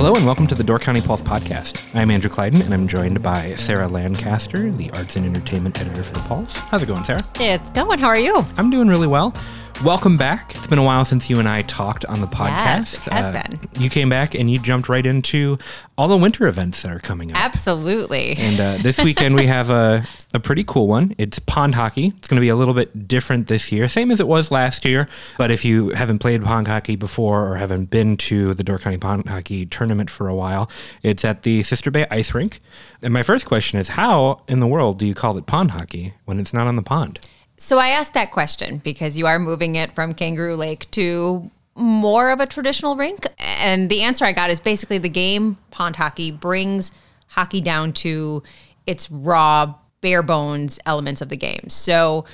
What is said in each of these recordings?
Hello and welcome to the Door County Pulse podcast. I'm Andrew Clyden and I'm joined by Sarah Lancaster, the arts and entertainment editor for the Pulse. How's it going, Sarah? It's going. How are you? I'm doing really well. Welcome back. It's been a while since you and I talked on the podcast. Yes, it has been. You came back and you jumped right into all the winter events that are coming up. Absolutely. And uh, this weekend we have a, a pretty cool one. It's pond hockey. It's going to be a little bit different this year, same as it was last year. But if you haven't played pond hockey before or haven't been to the Door County Pond Hockey Tournament for a while, it's at the Sister Bay Ice Rink. And my first question is how in the world do you call it pond hockey when it's not on the pond? So I asked that question because you are moving it from Kangaroo Lake to more of a traditional rink. And the answer I got is basically the game, pond hockey, brings hockey down to its raw, bare bones elements of the game. So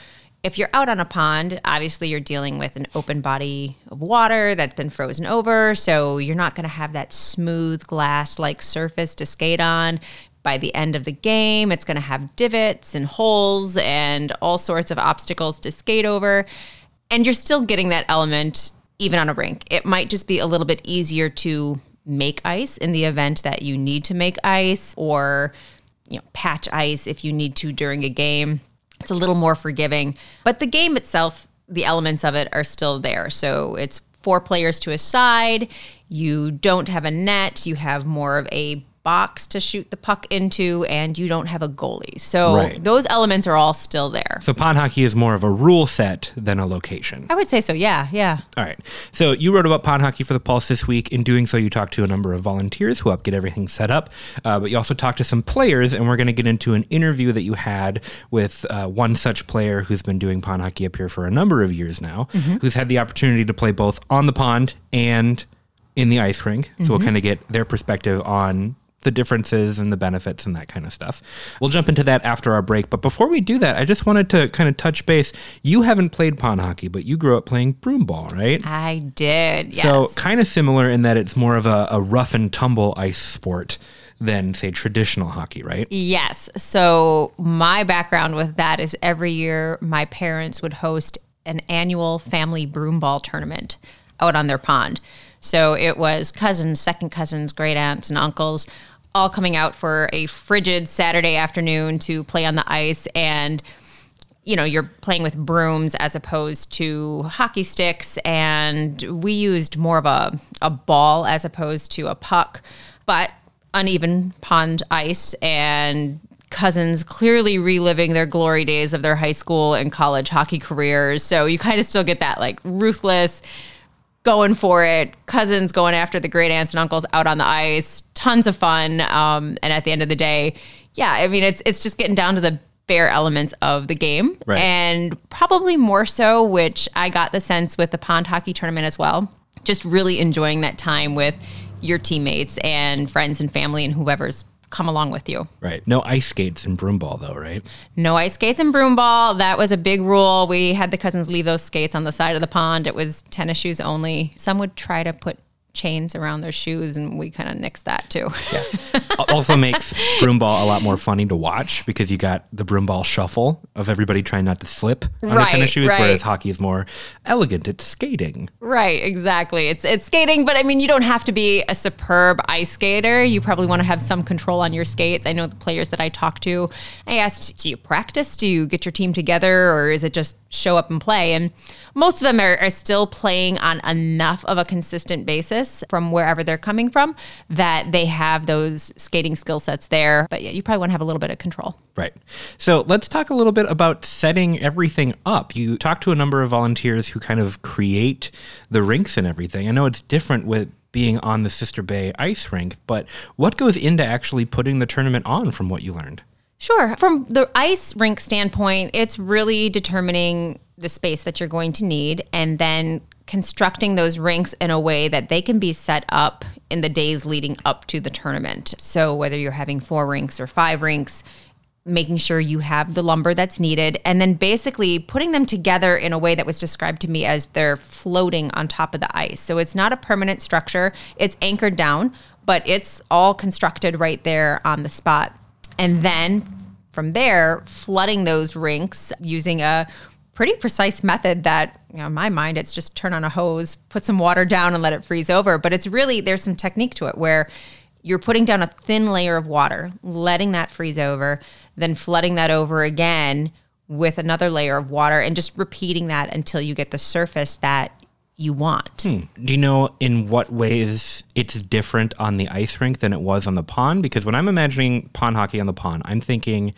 if you're out on a pond, obviously you're dealing with an open body of water that's been frozen over. So you're not going to have that smooth glass like surface to skate on by the end of the game, it's going to have divots and holes and all sorts of obstacles to skate over. And you're still getting that element even on a rink. It might just be a little bit easier to make ice in the event that you need to make ice or you know patch ice if you need to during a game. It's a little more forgiving, but the game itself, the elements of it are still there. So it's four players to a side. You don't have a net, you have more of a box to shoot the puck into, and you don't have a goalie. So Right. those elements are all still there. So pond hockey is more of a rule set than a location. I would say so. Yeah, yeah. All right. So you wrote about pond hockey for the Pulse this week. In doing so, you talked to a number of volunteers who helped get everything set up. Uh, but you also talked to some players, and we're going to get into an interview that you had with uh, one such player who's been doing pond hockey up here for a number of years now, who's had the opportunity to play both on the pond and in the ice rink. So we'll kind of get their perspective on the differences and the benefits and that kind of stuff. We'll jump into that after our break. But before we do that, I just wanted to kind of touch base. You haven't played pond hockey, but you grew up playing broom ball, right? I did. Yes. So kind of similar in that it's more of a, a rough and tumble ice sport than say traditional hockey, right? Yes. So my background with that is every year my parents would host an annual family broom ball tournament out on their pond. So it was cousins, second cousins, great aunts, and uncles all coming out for a frigid Saturday afternoon to play on the ice and you know, you're playing with brooms as opposed to hockey sticks. And we used more of a, a ball as opposed to a puck, but uneven pond ice and cousins clearly reliving their glory days of their high school and college hockey careers. So you kind of still get that like ruthless going for it, cousins going after the great aunts and uncles out on the ice, tons of fun. Um, and at the end of the day, yeah, I mean it's it's just getting down to the bare elements of the game, Right. and probably more so, which I got the sense with the pond hockey tournament as well. Just really enjoying that time with your teammates and friends and family and whoever's come along with you. Right. No ice skates in broom ball though, right? No ice skates and broom ball. That was a big rule. We had the cousins leave those skates on the side of the pond. It was tennis shoes only. Some would try to put chains around their shoes, and we kind of nixed that too. yeah. also makes broom ball a lot more funny to watch because you got the broom ball shuffle of everybody trying not to slip on the Right, tennis shoes, right. whereas hockey is more elegant. It's skating. right, exactly. It's it's skating, but I mean, you don't have to be a superb ice skater. You probably want to have some control on your skates. I know the players that I talked to. I asked, "Do you practice? Do you get your team together, or is it just show up and play?" And most of them are, are still playing on enough of a consistent basis from wherever they're coming from that they have those skating skill sets there. But yeah, you probably want to have a little bit of control. Right. So let's talk a little bit about setting everything up. You talk to a number of volunteers who kind of create the rinks and everything. I know it's different with being on the Sister Bay ice rink, but what goes into actually putting the tournament on from what you learned? Sure. From the ice rink standpoint, it's really determining the space that you're going to need and then constructing those rinks in a way that they can be set up in the days leading up to the tournament. So whether you're having four rinks or five rinks, making sure you have the lumber that's needed, and then basically putting them together in a way that was described to me as they're floating on top of the ice. So it's not a permanent structure, it's anchored down, but it's all constructed right there on the spot. And then from there, flooding those rinks using a pretty precise method that you know in my mind it's just turn on a hose put some water down and let it freeze over. But it's really there's some technique to it where you're putting down a thin layer of water letting that freeze over then flooding that over again with another layer of water and just repeating that until you get the surface that you want. Hmm. Do you know in what ways it's different on the ice rink than it was on the pond? Because when I'm imagining pond hockey on the pond, I'm thinking,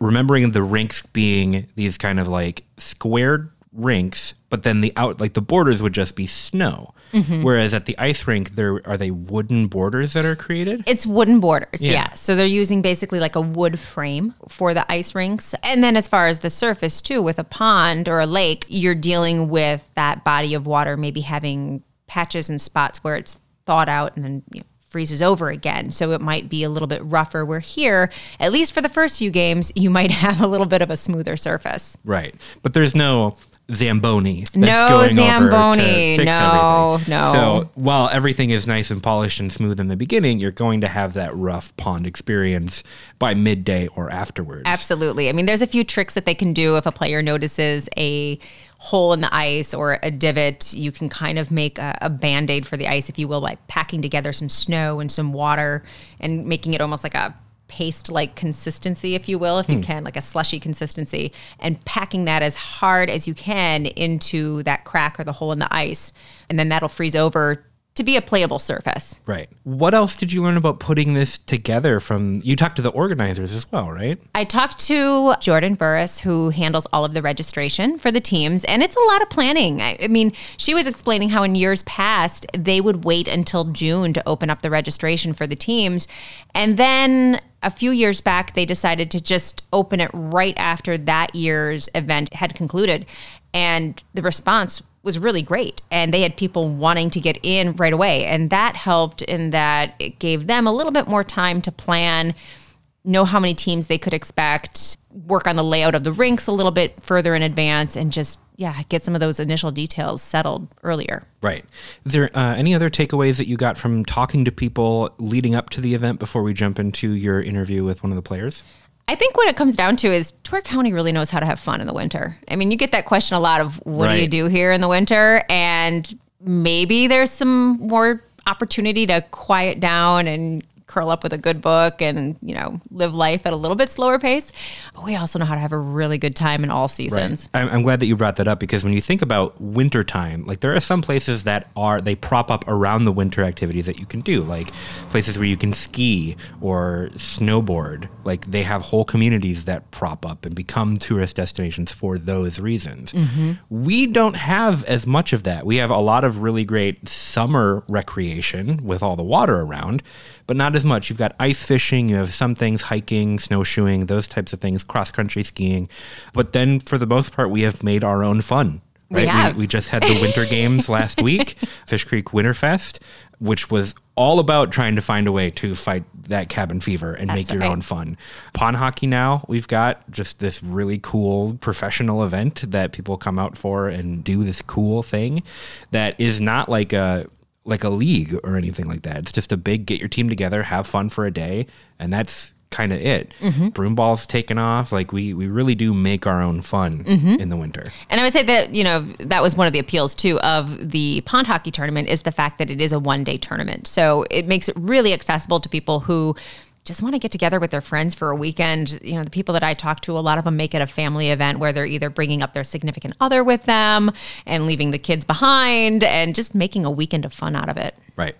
remembering the rinks being these kind of like squared rinks, but then the out like the borders would just be snow. Mm-hmm. Whereas at the ice rink, there are they wooden borders that are created. It's wooden borders, yeah. yeah. So they're using basically like a wood frame for the ice rinks, and then as far as the surface too, with a pond or a lake, you're dealing with that body of water maybe having patches and spots where it's thawed out and then you know, freezes over again. So it might be a little bit rougher. Where here, at least for the first few games, you might have a little bit of a smoother surface. Right. But there's no Zamboni that's no going Zamboni. over to fix no, everything. No, So while everything is nice and polished and smooth in the beginning, you're going to have that rough pond experience by midday or afterwards. Absolutely. I mean, there's a few tricks that they can do if a player notices a hole in the ice or a divot. You can kind of make a, a band aid for the ice, if you will, by packing together some snow and some water and making it almost like a paste like consistency, if you will, if you hmm. can, like a slushy consistency, and packing that as hard as you can into that crack or the hole in the ice. And then that'll freeze over to be a playable surface. Right. What else did you learn about putting this together from you talked to the organizers as well, right? I talked to Jordan Burris who handles all of the registration for the teams and it's a lot of planning. I, I, mean, she was explaining how in years past they would wait until June to open up the registration for the teams and then a few years back they decided to just open it right after that year's event had concluded. And the response was really great. And they had people wanting to get in right away. And that helped in that it gave them a little bit more time to plan know how many teams they could expect work on the layout of the rinks a little bit further in advance and just yeah get some of those initial details settled earlier right is there uh, any other takeaways that you got from talking to people leading up to the event before we jump into your interview with one of the players I think what it comes down to is Door County really knows how to have fun in the winter. I mean, you get that question a lot of what right. do you do here in the winter? And maybe there's some more opportunity to quiet down and curl up with a good book and you know live life at a little bit slower pace. But we also know how to have a really good time in all seasons. Right. I'm, glad that you brought that up because when you think about winter time like there are some places that are they prop up around the winter activities that you can do like places where you can ski or snowboard. Like they have whole communities that prop up and become tourist destinations for those reasons. Mm-hmm. we don't have as much of that. We have a lot of really great summer recreation with all the water around but not as much. You've got ice fishing, you have some things hiking, snowshoeing, those types of things, cross country skiing. But then for the most part, we have made our own fun. Right? We, have. we, we just had the winter games last week, Fish Creek Winterfest, which was all about trying to find a way to fight that cabin fever and That's make your right. own fun. Pond hockey now, we've got just this really cool professional event that people come out for and do this cool thing that is not like a like a league or anything like that. It's just a big get your team together, have fun for a day, and that's kind of it. Mm-hmm. Broom balls taken off. Like we we really do make our own fun mm-hmm. in the winter. And I would say that you know that was one of the appeals too of the pond hockey tournament is the fact that it is a one day tournament. So it makes it really accessible to people who just want to get together with their friends for a weekend. You know, the people that I talk to, a lot of them make it a family event where they're either bringing up their significant other with them and leaving the kids behind and just making a weekend of fun out of it. Right.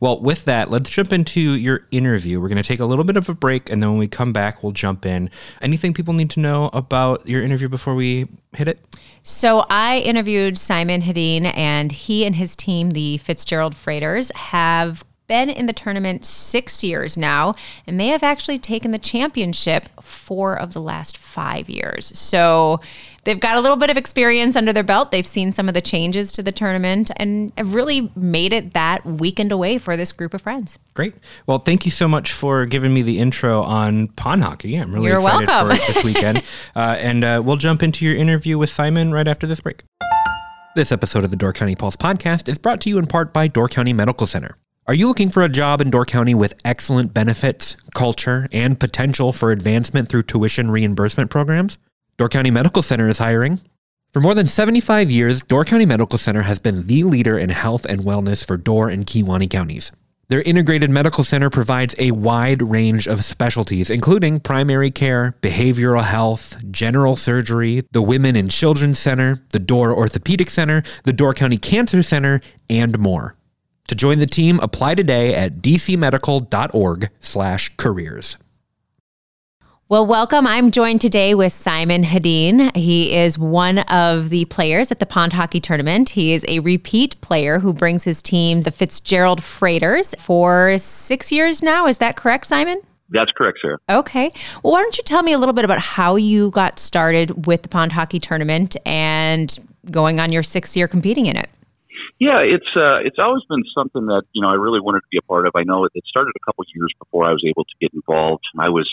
Well, with that, let's jump into your interview. We're going to take a little bit of a break, and then when we come back, we'll jump in. Anything people need to know about your interview before we hit it? So, I interviewed Simon Hedin, and he and his team, the Fitzgerald Freighters, have been in the tournament six years now, and they have actually taken the championship four of the last five years. So they've got a little bit of experience under their belt. They've seen some of the changes to the tournament and have really made it that weekend away for this group of friends. Great. Well, thank you so much for giving me the intro on pond hockey. I'm really You're excited welcome. for it this weekend. uh, and uh, we'll jump into your interview with Simon right after this break. This episode of the Door County Pulse podcast is brought to you in part by Door County Medical Center. Are you looking for a job in Door County with excellent benefits, culture, and potential for advancement through tuition reimbursement programs? Door County Medical Center is hiring. For more than 75 years, Door County Medical Center has been the leader in health and wellness for Door and Kewaunee counties. Their integrated medical center provides a wide range of specialties, including primary care, behavioral health, general surgery, the Women and Children's Center, the Door Orthopedic Center, the Door County Cancer Center, and more. To join the team, apply today at dcmedical.org/careers. Well, welcome. I'm joined today with Simon Hedin. He is one of the players at the Pond Hockey Tournament. He is a repeat player who brings his team, the Fitzgerald Freighters, for six years now. Is that correct, Simon? That's correct, sir. Okay. Well, why don't you tell me a little bit about how you got started with the Pond Hockey Tournament and going on your sixth year competing in it? Yeah, it's uh, it's always been something that you know I really wanted to be a part of. I know it, started a couple years before I was able to get involved. I was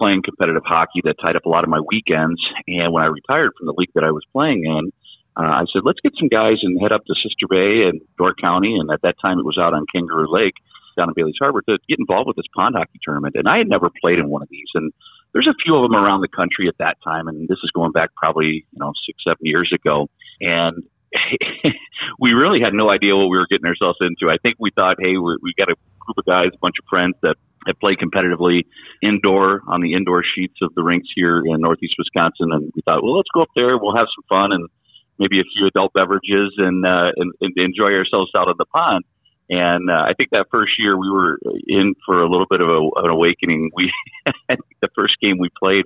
playing competitive hockey that tied up a lot of my weekends, and when I retired from the league that I was playing in, uh, I said, let's get some guys and head up to Sister Bay and Door County, and at that time it was out on Kangaroo Lake down in Baileys Harbor to get involved with this pond hockey tournament. And I had never played in one of these, and there's a few of them around the country at that time, and this is going back probably you know six, seven years ago, and we really had no idea what we were getting ourselves into. I think we thought, hey, we, we got a group of guys, a bunch of friends that have played competitively indoor on the indoor sheets of the rinks here in Northeast Wisconsin, and we thought, well, let's go up there, we'll have some fun and maybe a few adult beverages and uh, and, and enjoy ourselves out on the pond. And uh, I think that first year we were in for a little bit of a, an awakening. We the first game we played,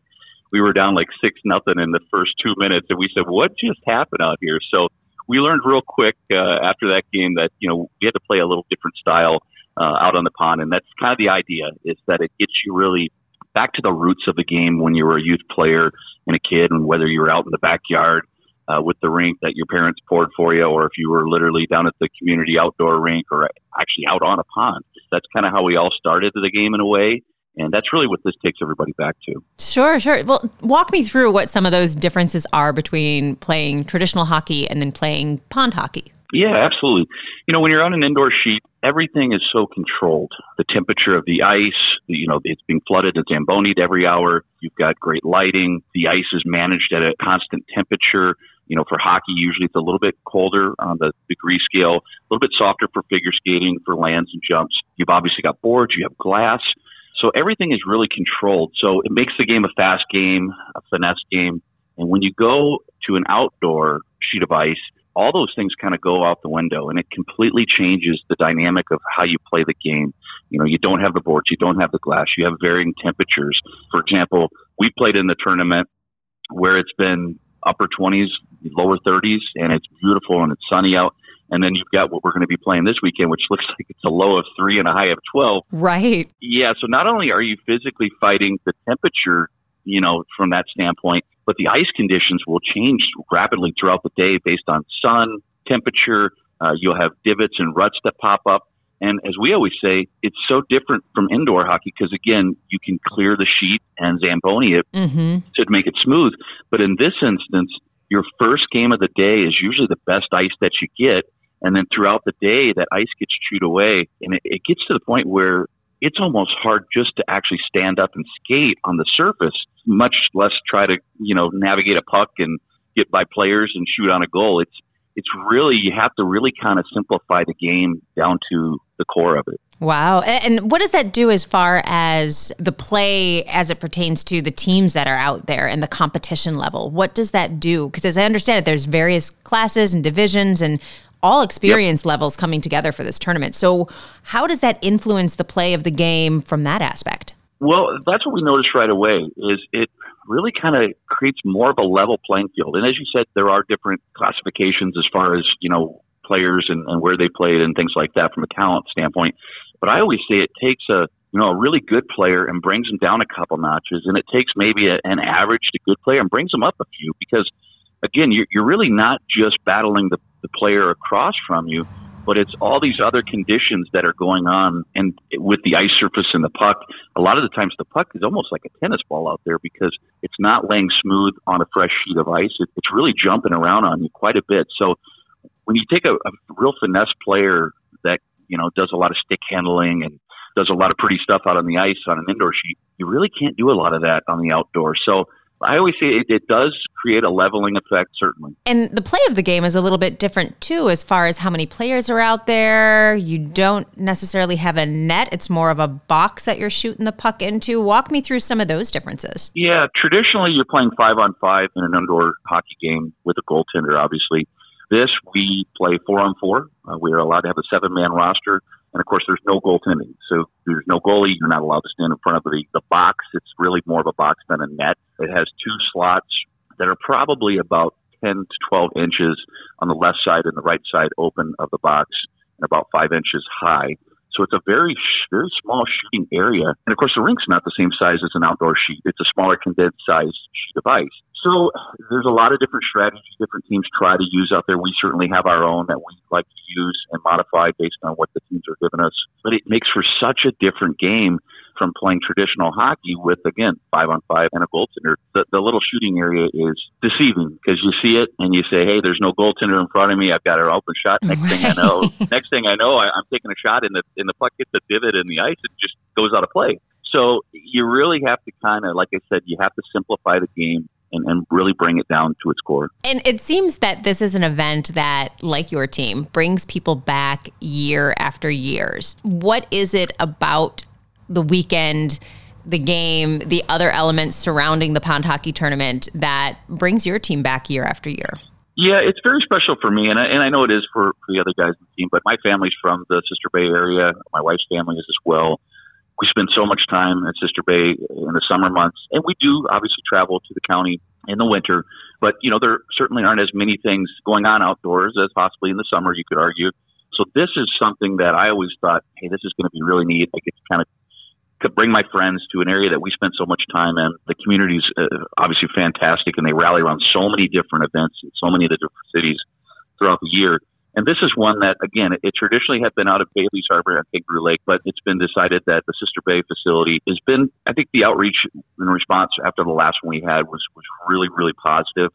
we were down like six nothing in the first two minutes, and we said, "What just happened out here?" So we learned real quick uh, after that game that you know we had to play a little different style uh, out on the pond, and that's kind of the idea is that it gets you really back to the roots of the game when you were a youth player and a kid, and whether you were out in the backyard uh, with the rink that your parents poured for you, or if you were literally down at the community outdoor rink, or actually out on a pond. That's kind of how we all started the game in a way. And that's really what this takes everybody back to. Sure, sure. Well, walk me through what some of those differences are between playing traditional hockey and then playing pond hockey. Yeah, absolutely. You know, when you're on an indoor sheet, everything is so controlled. The temperature of the ice, you know, it's being flooded, it's zambonied every hour. You've got great lighting. The ice is managed at a constant temperature. You know, for hockey, usually it's a little bit colder on the degree scale, a little bit softer for figure skating, for lands and jumps. You've obviously got boards, you have glass. So everything is really controlled. So it makes the game a fast game, a finesse game. And when you go to an outdoor sheet of ice, all those things kind of go out the window and it completely changes the dynamic of how you play the game. You know, you don't have the boards, you don't have the glass, you have varying temperatures. For example, we played in the tournament where it's been upper 20s, lower 30s, and it's beautiful and it's sunny out. And then you've got what we're going to be playing this weekend, which looks like it's a low of three and a high of 12. Right. Yeah. So not only are you physically fighting the temperature, you know, from that standpoint, but the ice conditions will change rapidly throughout the day based on sun, temperature. Uh, you'll have divots and ruts that pop up. And as we always say, it's so different from indoor hockey because again, you can clear the sheet and zamboni it mm-hmm. to make it smooth. But in this instance, your first game of the day is usually the best ice that you get. And then throughout the day, that ice gets chewed away and it, it gets to the point where it's almost hard just to actually stand up and skate on the surface, much less try to, you know, navigate a puck and get by players and shoot on a goal. It's, it's really, you have to really kind of simplify the game down to the core of it. Wow. And what does that do as far as the play as it pertains to the teams that are out there and the competition level? What does that do? Because as I understand it, there's various classes and divisions and all experience yep. levels coming together for this tournament. So, how does that influence the play of the game from that aspect? Well, that's what we noticed right away. Is it really kind of creates more of a level playing field? And as you said, there are different classifications as far as you know players and, and where they played and things like that from a talent standpoint. But I always say it takes a you know a really good player and brings them down a couple notches, and it takes maybe a, an average to good player and brings them up a few because again, you're, you're really not just battling the, the player across from you, but it's all these other conditions that are going on. And with the ice surface and the puck, a lot of the times the puck is almost like a tennis ball out there because it's not laying smooth on a fresh sheet of ice. It, it's really jumping around on you quite a bit. So when you take a, a real finesse player that, you know, does a lot of stick handling and does a lot of pretty stuff out on the ice on an indoor sheet, you really can't do a lot of that on the outdoor. So I always say it, it, does create a leveling effect, certainly. And the play of the game is a little bit different too, as far as how many players are out there. You don't necessarily have a net, it's more of a box that you're shooting the puck into. Walk me through some of those differences. Yeah, traditionally you're playing five on five in an indoor hockey game with a goaltender, obviously. This, we play four on four. Uh, we are allowed to have a seven man roster. And of course, there's no goaltending. So there's no goalie. You're not allowed to stand in front of the, the box. It's really more of a box than a net. It has two slots that are probably about 10 to 12 inches on the left side and the right side open of the box and about five inches high. So it's a very, very small shooting area. And of course, the rink's not the same size as an outdoor sheet. It's a smaller condensed sized sheet of ice. So there's a lot of different strategies different teams try to use out there. We certainly have our own that we like to use and modify based on what the teams are giving us. But it makes for such a different game from playing traditional hockey with again five on five and a goaltender. The, the little shooting area is deceiving because you see it and you say, "Hey, there's no goaltender in front of me. I've got an open shot." Next right. thing I know, next thing I know, I, I'm taking a shot in the and the puck hits a divot in the ice. It just goes out of play. So you really have to kind of, like I said, you have to simplify the game and, and really bring it down to its core. And it seems that this is an event that, like your team, brings people back year after years. What is it about the weekend? the game, the other elements surrounding the pond hockey tournament that brings your team back year after year? Yeah, it's very special for me, and I, and I know it is for, for the other guys in the team. But my family's from the Sister Bay area. My wife's family is as well we spend so much time at Sister Bay in the summer months, and we do obviously travel to the county in the winter. But you know, there certainly aren't as many things going on outdoors as possibly in the summer. You could argue. So this is something that I always thought, hey, this is going to be really neat. I get to kind of could bring my friends to an area that we spend so much time in. The community's uh, obviously fantastic, and they rally around so many different events in so many of the different cities throughout the year. And this is one that, again, it traditionally had been out of Baileys Harbor at Kangaroo Lake, but it's been decided that the Sister Bay facility has been, I think the outreach in response after the last one we had was, was really, really positive.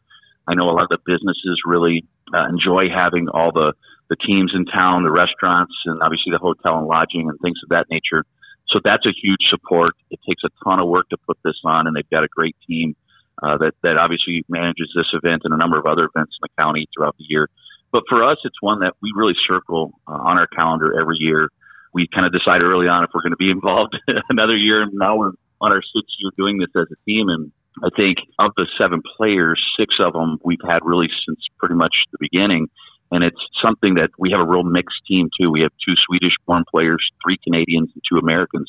I know a lot of the businesses really uh, enjoy having all the, the teams in town, the restaurants, and obviously the hotel and lodging and things of that nature. So that's a huge support. It takes a ton of work to put this on, and they've got a great team uh, that that obviously manages this event and a number of other events in the county throughout the year. But for us, it's one that we really circle uh, on our calendar every year. We kind of decide early on if we're going to be involved another year. And now we're on our sixth year doing this as a team. And I think of the seven players, six of them we've had really since pretty much the beginning. And it's something that we have a real mixed team too. We have two Swedish born players, three Canadians, and two Americans.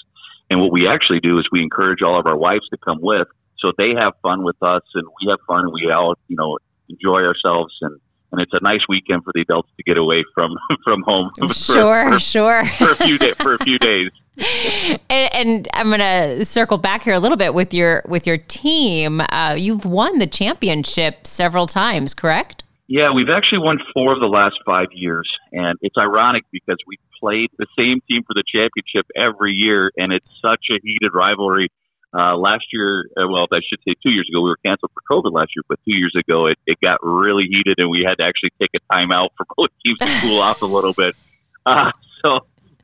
And what we actually do is we encourage all of our wives to come with so they have fun with us and we have fun and we all, you know, enjoy ourselves and and it's a nice weekend for the adults to get away from from home. For, sure, for, sure. for a few days. For a few days. and, and, I'm going to circle back here a little bit with your with your team. Uh, you've won the championship several times, correct? Yeah, we've actually won four of the last five years, and it's ironic because we played the same team for the championship every year, and it's such a heated rivalry. Uh, last year, uh, well, I should say two years ago, we were canceled for COVID last year, but two years ago, it, it got really heated and we had to actually take a timeout for both teams to cool off a little bit. Uh, so,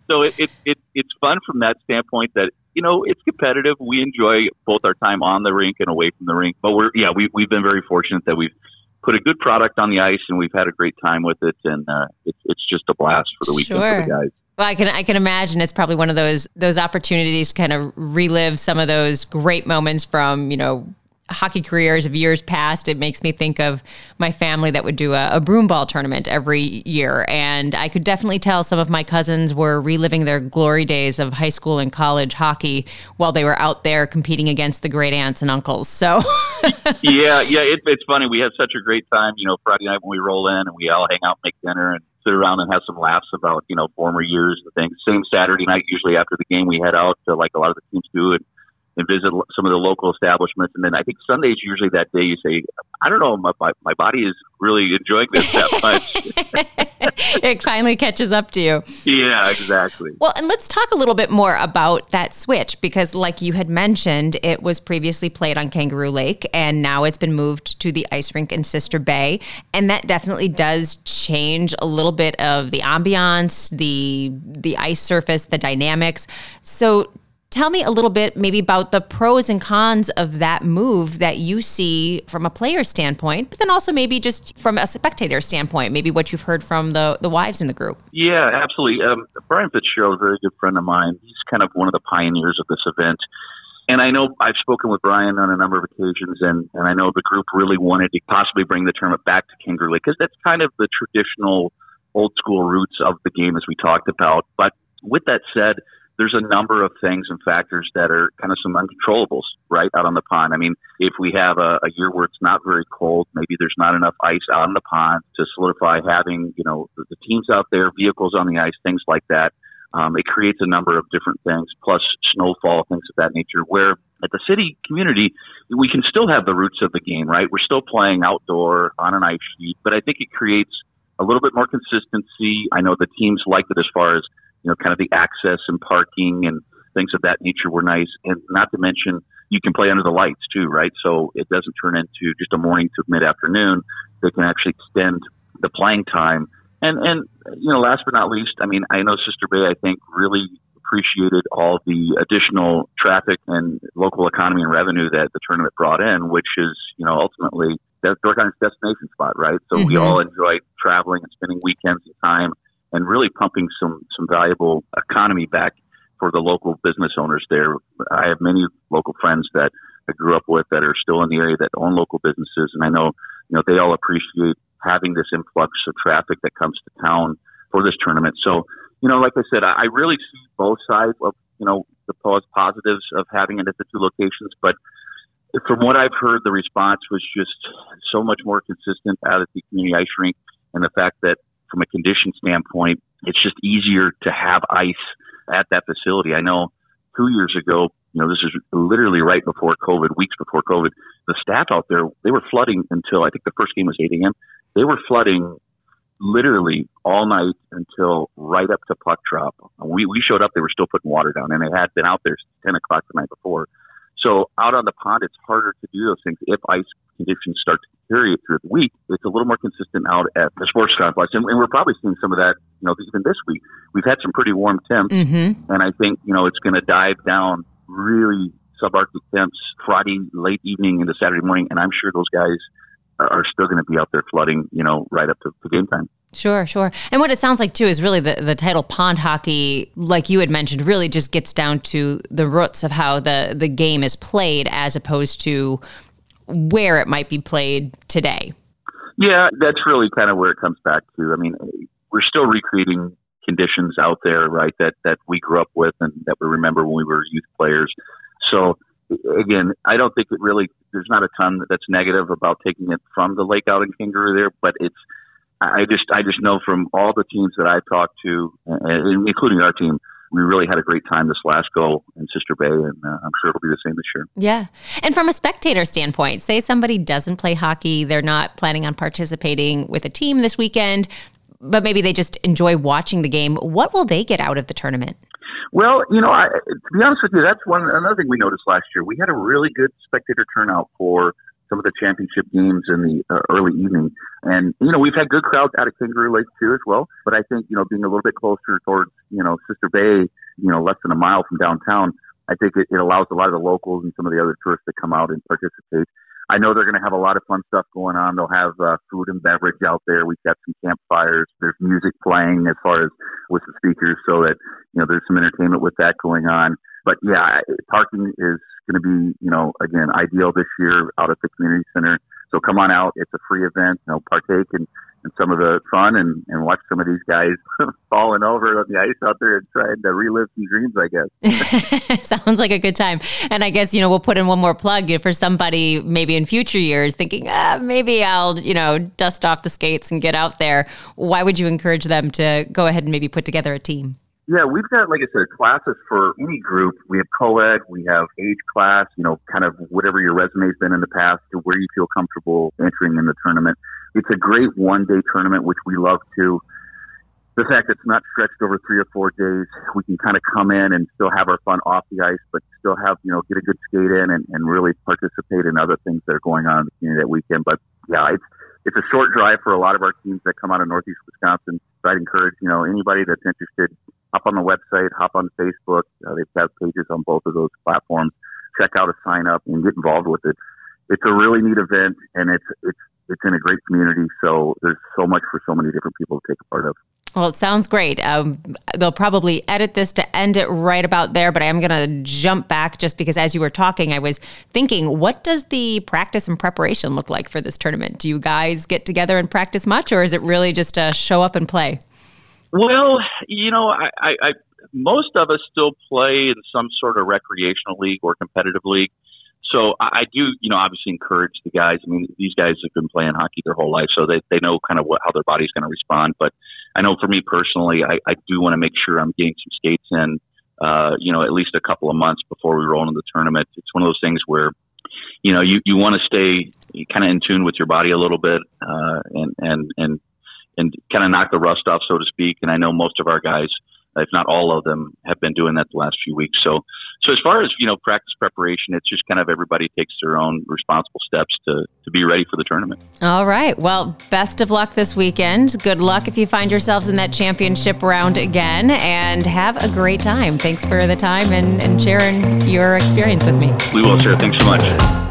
so it, it, it, it's fun from that standpoint that, you know, it's competitive. We enjoy both our time on the rink and away from the rink, but we're, yeah, we, we've been very fortunate that we've put a good product on the ice and we've had a great time with it. And, uh, it's, it's just a blast for the weekend sure. for the guys. Well, I can I can imagine it's probably one of those those opportunities to kind of relive some of those great moments from you know hockey careers of years past. It makes me think of my family that would do a, a broom ball tournament every year, and I could definitely tell some of my cousins were reliving their glory days of high school and college hockey while they were out there competing against the great aunts and uncles. So, yeah, yeah, it, it's funny. We have such a great time. You know, Friday night when we roll in and we all hang out, make dinner, and sit around and have some laughs about you know former years and things. Same Saturday night, usually after the game, we head out to like a lot of the teams do, and and visit some of the local establishments. And then I think Sunday is usually that day you say, I don't know, my, my body is really enjoying this that much. it finally catches up to you. Yeah, exactly. Well, and let's talk a little bit more about that switch because, like you had mentioned, it was previously played on Kangaroo Lake and now it's been moved to the ice rink in Sister Bay. And that definitely does change a little bit of the ambiance, the the ice surface, the dynamics. So Tell me a little bit maybe about the pros and cons of that move that you see from a player standpoint, but then also maybe just from a spectator standpoint, maybe what you've heard from the, the wives in the group. Yeah, absolutely. Um, Brian Fitzgerald, a very good friend of mine, he's kind of one of the pioneers of this event. And I know I've spoken with Brian on a number of occasions, and, and I know the group really wanted to possibly bring the tournament back to Lake because that's kind of the traditional old school roots of the game as we talked about. But with that said, there's a number of things and factors that are kind of some uncontrollables right out on the pond. I mean, if we have a, a year where it's not very cold, maybe there's not enough ice out on the pond to solidify having, you know, the, the teams out there, vehicles on the ice, things like that. Um, it creates a number of different things, plus snowfall, things of that nature, where at the city community, we can still have the roots of the game, right? We're still playing outdoor on an ice sheet, but I think it creates a little bit more consistency. I know the teams like it as far as you know, kind of the access and parking and things of that nature were nice. And not to mention, you can play under the lights too, right? So it doesn't turn into just a morning to mid afternoon. They can actually extend the playing time. And, and, you know, last but not least, I mean, I know Sister Bay, I think really appreciated all the additional traffic and local economy and revenue that the tournament brought in, which is, you know, ultimately that's Dork destination spot, right? So mm-hmm. we all enjoyed traveling and spending weekends and time and really pumping some some valuable economy back for the local business owners there. I have many local friends that I grew up with that are still in the area that own local businesses, and I know you know they all appreciate having this influx of traffic that comes to town for this tournament. So you know, like I said, I really see both sides of you know the positives of having it at the two locations, but from what I've heard, the response was just so much more consistent out at the community ice rink, and the fact that from a condition standpoint, it's just easier to have ice at that facility. I know two years ago, you know, this is literally right before COVID, weeks before COVID, the staff out there, they were flooding until I think the first game was 8 a.m. They were flooding literally all night until right up to puck drop. We, we showed up, they were still putting water down and they had been out there 10 o'clock the night before. So out on the pond, it's harder to do those things if ice conditions start to deteriorate through the week. It's a little more consistent out at the sports complex, and, and we're probably seeing some of that. You know, even this week, we've had some pretty warm temps, mm-hmm. and I think you know it's going to dive down really subarctic temps Friday late evening into Saturday morning, and I'm sure those guys are still going to be out there flooding, you know, right up to, to, game time. Sure, sure. And what it sounds like too is really the, the title pond hockey, like you had mentioned, really just gets down to the roots of how the, the game is played as opposed to where it might be played today. Yeah, that's really kind of where it comes back to. I mean, we're still recreating conditions out there, right, that, that we grew up with and that we remember when we were youth players. So, again, I don't think it really, there's not a ton that's negative about taking it from the lake out in Kangaroo there, but it's, I just, I just know from all the teams that I've talked to, including our team, we really had a great time this last go in Sister Bay, and uh, I'm sure it'll be the same this year. Yeah. And from a spectator standpoint, say somebody doesn't play hockey, they're not planning on participating with a team this weekend, but maybe they just enjoy watching the game. What will they get out of the tournament? Well, you know, I, to be honest with you, that's one another thing we noticed last year. We had a really good spectator turnout for some of the championship games in the uh, early evening. And, you know, we've had good crowds out of Kangaroo Lake too as well. But I think, you know, being a little bit closer towards, you know, Sister Bay, you know, less than a mile from downtown, I think it, it allows a lot of the locals and some of the other tourists to come out and participate. I know they're going to have a lot of fun stuff going on. They'll have uh, food and beverage out there. We've got some campfires. There's music playing as far as with the speakers, so that you know there's some entertainment with that going on. But yeah, parking is going to be you know again ideal this year out at the community center. So come on out. It's a free event. You know, partake in, and some of the fun and, and watch some of these guys falling over on the ice out there and trying to relive some dreams, I guess. Sounds like a good time. And I guess, you know, we'll put in one more plug for somebody maybe in future years thinking, ah, maybe I'll, you know, dust off the skates and get out there. Why would you encourage them to go ahead and maybe put together a team? Yeah, we've got, like I said, classes for any group. We have co-ed, we have age class, you know, kind of whatever your resume's been in the past to where you feel comfortable entering in the tournament. It's a great one-day tournament, which we love to. The fact that it's not stretched over three or four days, we can kind of come in and still have our fun off the ice, but still have, you know, get a good skate in and, and really participate in other things that are going on in the community that weekend. But yeah, it's, it's a short drive for a lot of our teams that come out of Northeast Wisconsin. So I'd encourage, you know, anybody that's interested, hop on the website, hop on Facebook. Uh, they've got pages on both of those platforms. Check out a sign up and get involved with it. It's a really neat event and it's, it's, it's in a great community. So there's so much for so many different people to take a part of. Well, it sounds great. Um, they'll probably edit this to end it right about there, but I am going to jump back just because as you were talking, I was thinking, what does the practice and preparation look like for this tournament? Do you guys get together and practice much, or is it really just a show up and play? Well, you know, I, I, I most of us still play in some sort of recreational league or competitive league. So I do, you know, obviously encourage the guys. I mean, these guys have been playing hockey their whole life, so they they know kind of what how their body's going to respond. But I know for me personally, I, I do want to make sure I'm getting some skates in, uh, you know, at least a couple of months before we roll into the tournament. It's one of those things where, you know, you you want to stay kind of in tune with your body a little bit, uh, and and and and kind of knock the rust off, so to speak. And I know most of our guys if not all of them, have been doing that the last few weeks. So, so as far as you know, practice preparation, it's just kind of everybody takes their own responsible steps to to be ready for the tournament. All right. Well, best of luck this weekend. Good luck if you find yourselves in that championship round again, and have a great time. Thanks for the time and, and sharing your experience with me. We will, sir. Thanks so much.